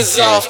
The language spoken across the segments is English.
haters off.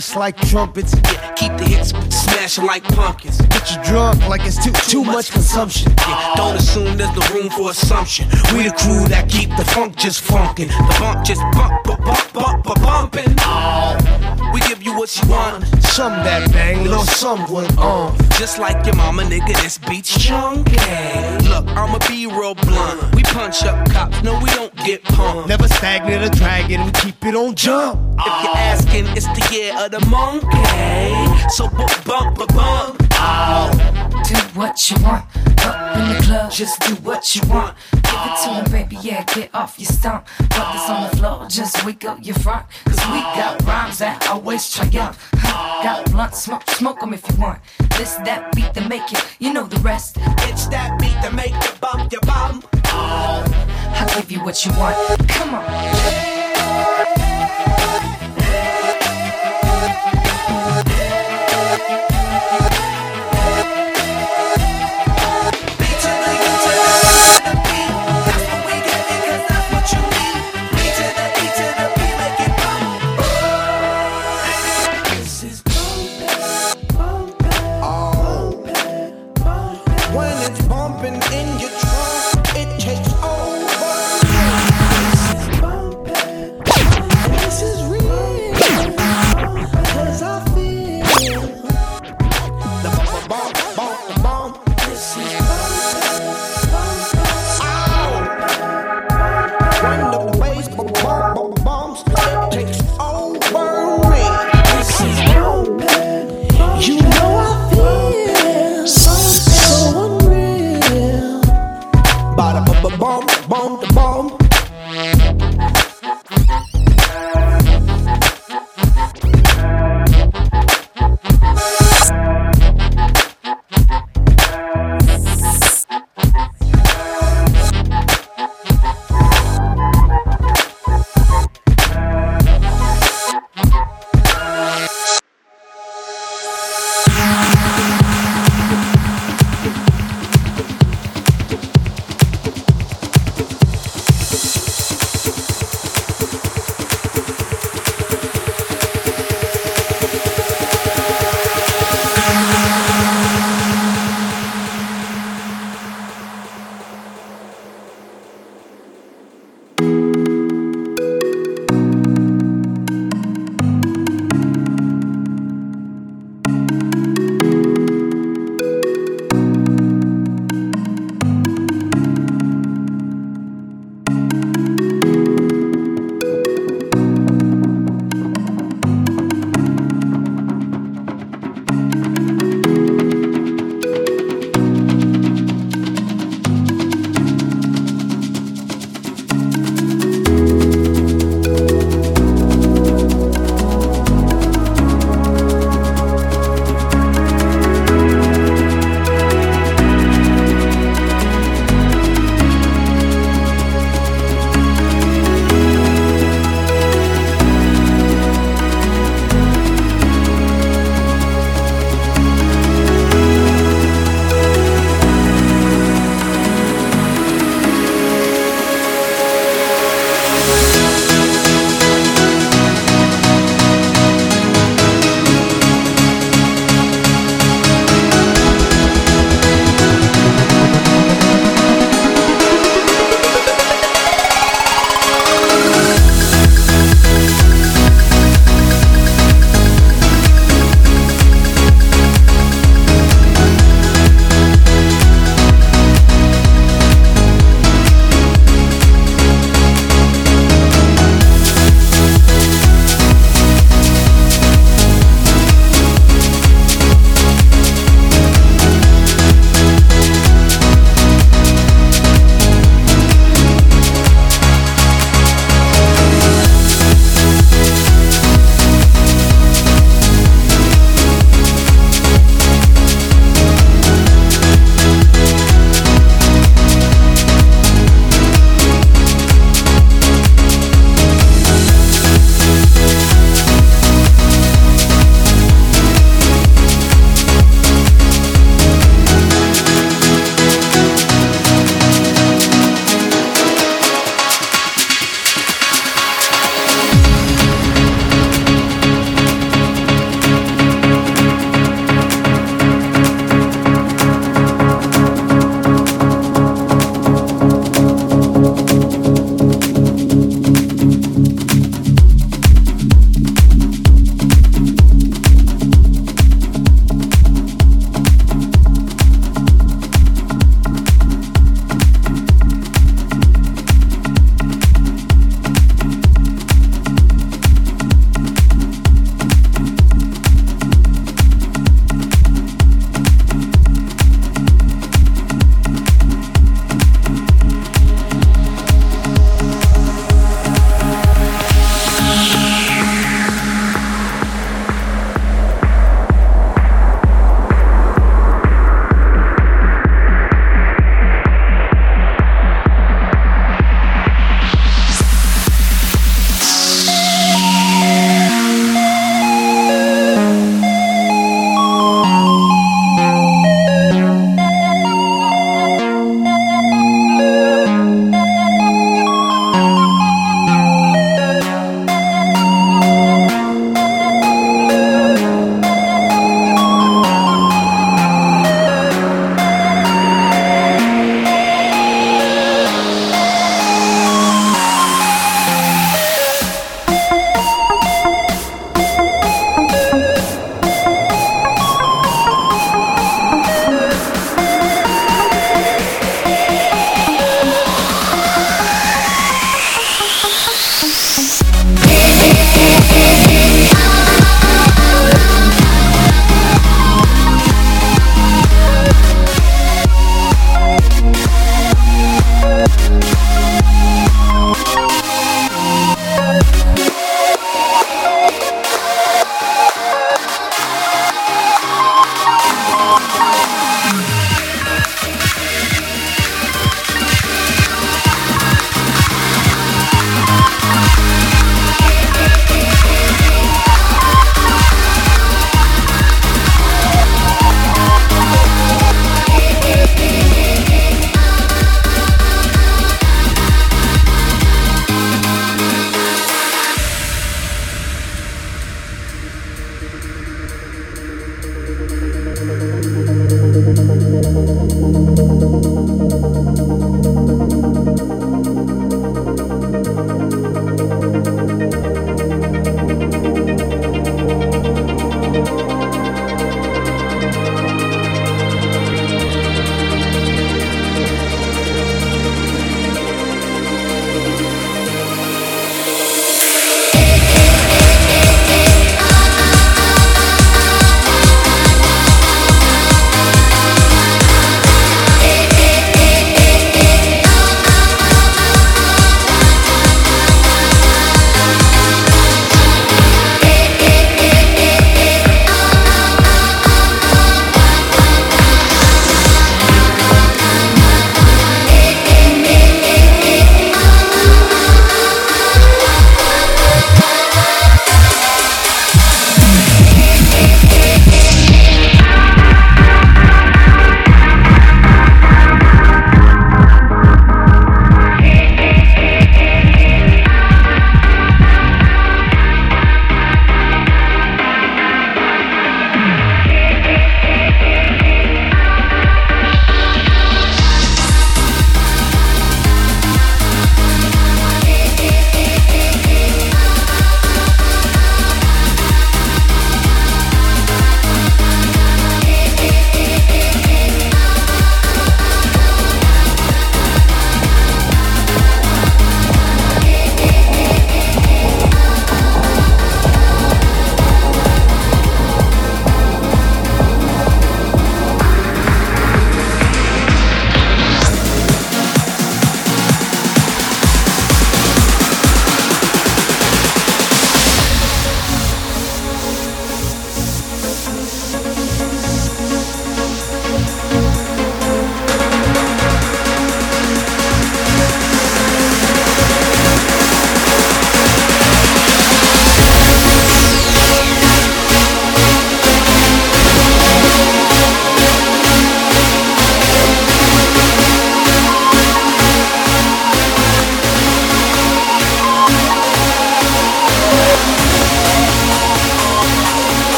just like trumpets. yeah, keep the hits smashing like pumpkins. Get you drunk like it's too too much consumption. Yeah, don't assume there's no room for assumption. We the crew that keep the funk just funkin'. The bump just bump, bump, bump, bump, bump, bumpin'. Oh, what you want. Some that bang, little someone on. Just like your mama, nigga, this beat's chunky. Look, I'ma be real blunt. We punch up cops, no, we don't get pumped. Never stagnant or dragging, we keep it on jump. If you're asking, it's the year of the monkey. So bump, bump, bump, bump. Do what you want. Up in the club, just do what you want. Give it to him, baby, yeah, get off your stump. Brothers on the floor, just wake up your front. Cause we got rhymes that always triumph. Got blunt smoke, smoke smoke 'em if you want. This, that beat to make it, you know the rest. It's that beat that make you bump your bum. I'll give you what you want. Come on.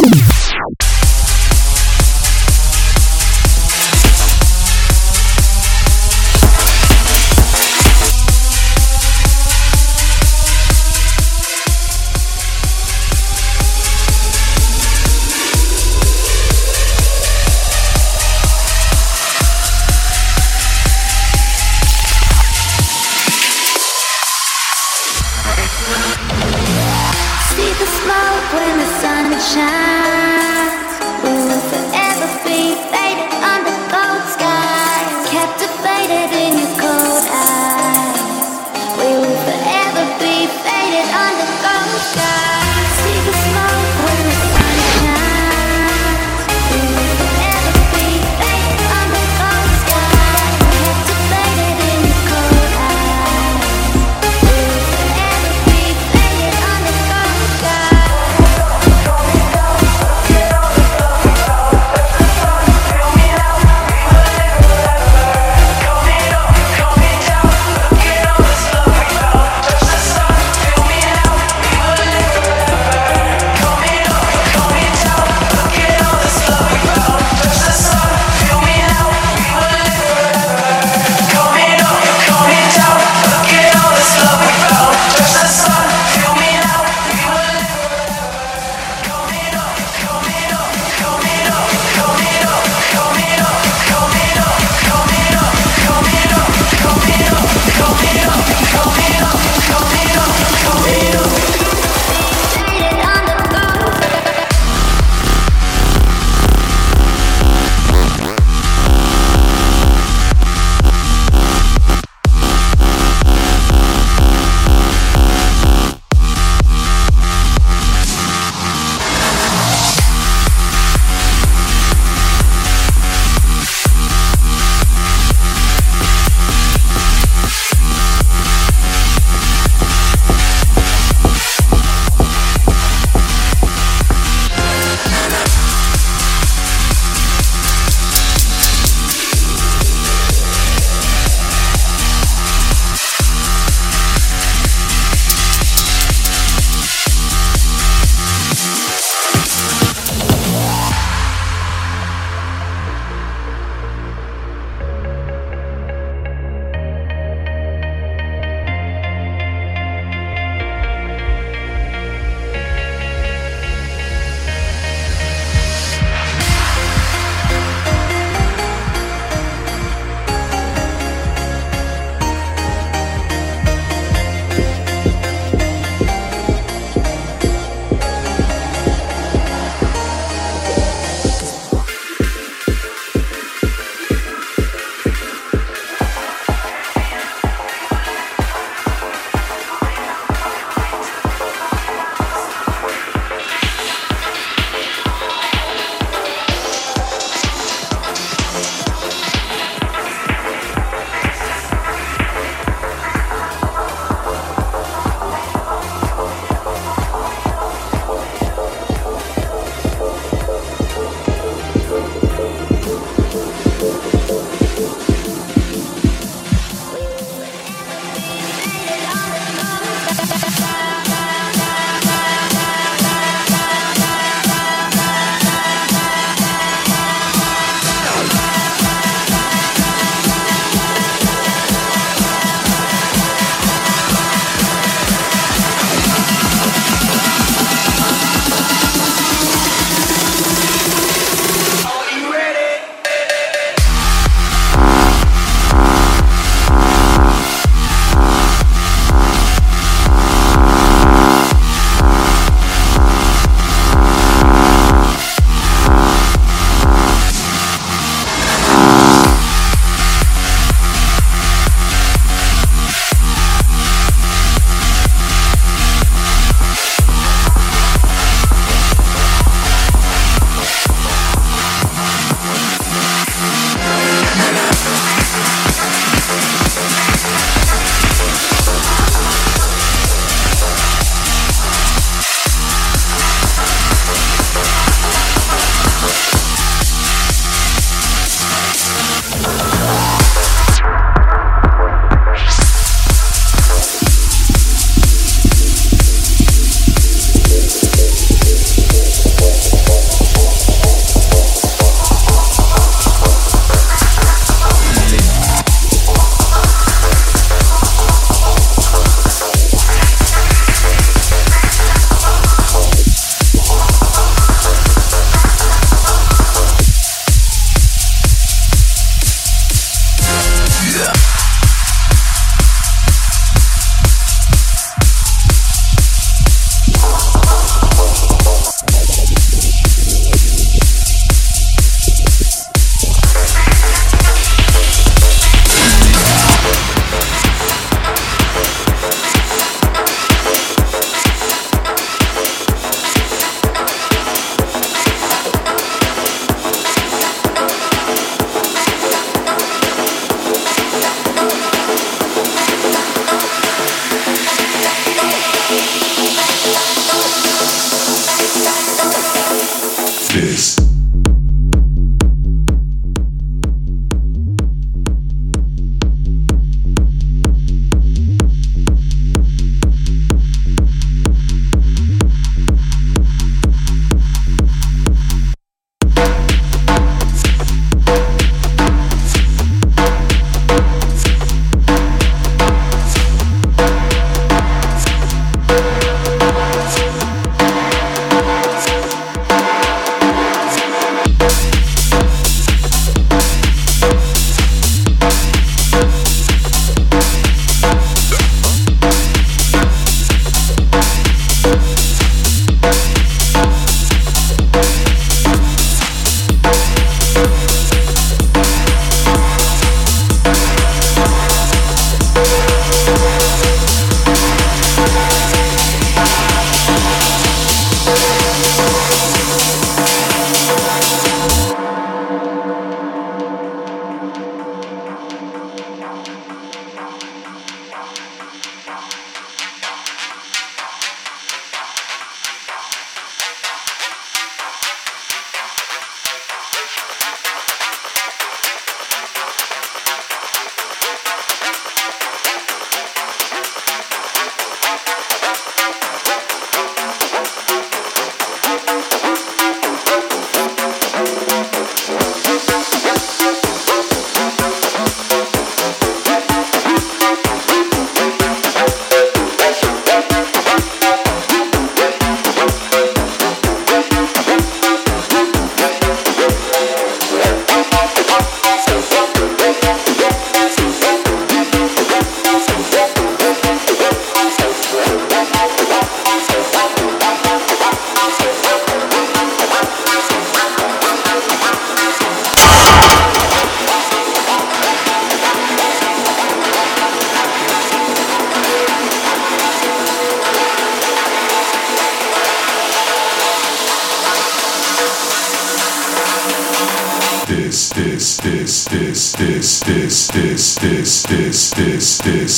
Boom!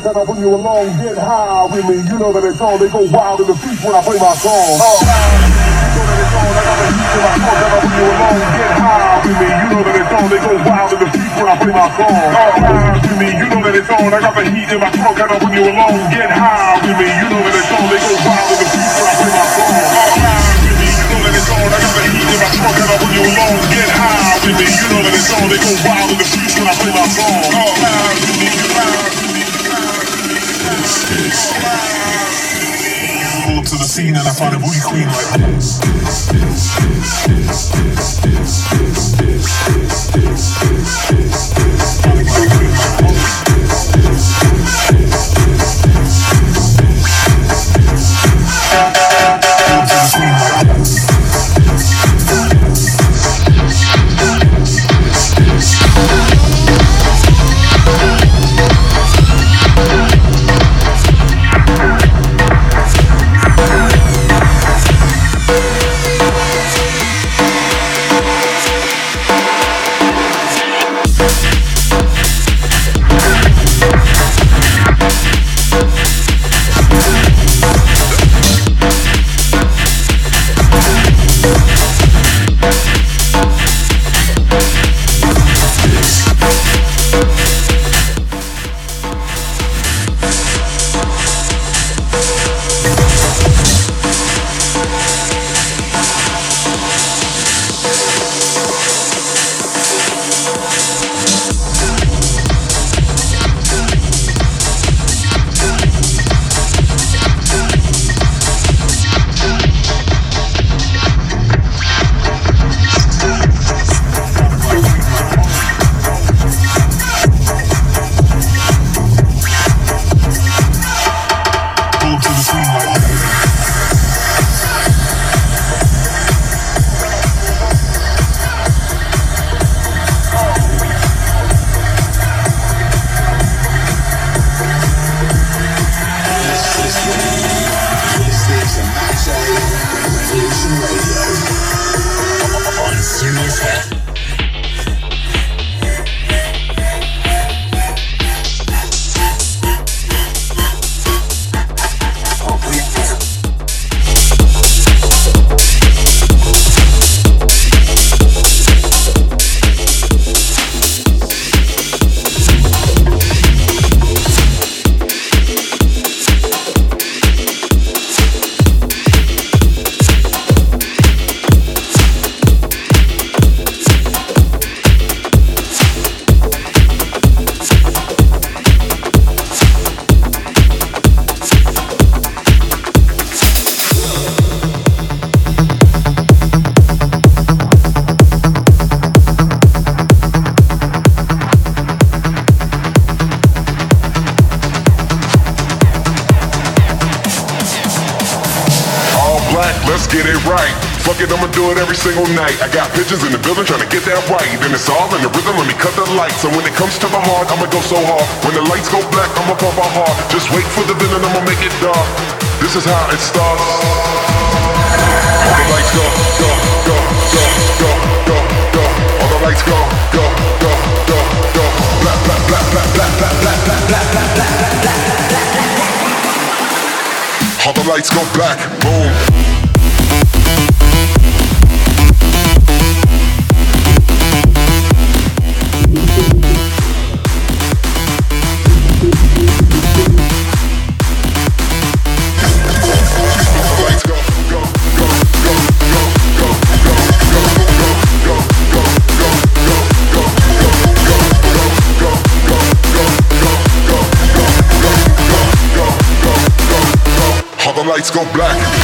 trunk and I bring you along. Get high with me. You know that it's on. They go wild in the streets when I play my song. Oh. I got the heat in my trunk and I bring you along. Get high with me. You know that it's on. They go wild in the streets when I play my song. Oh. with me. You know that it's on. I got the heat in my trunk and I bring you along. Get high with me. You know that it's on. They go wild in the streets when I play my song. Oh. It's on, I got the heat in my trunk and I bring you along. Get high with me, you know that it's on. They go wild in the streets when I play my song. Oh, scene and I find a booty queen like this. All the lights go black, boom. Lights go black.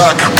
брак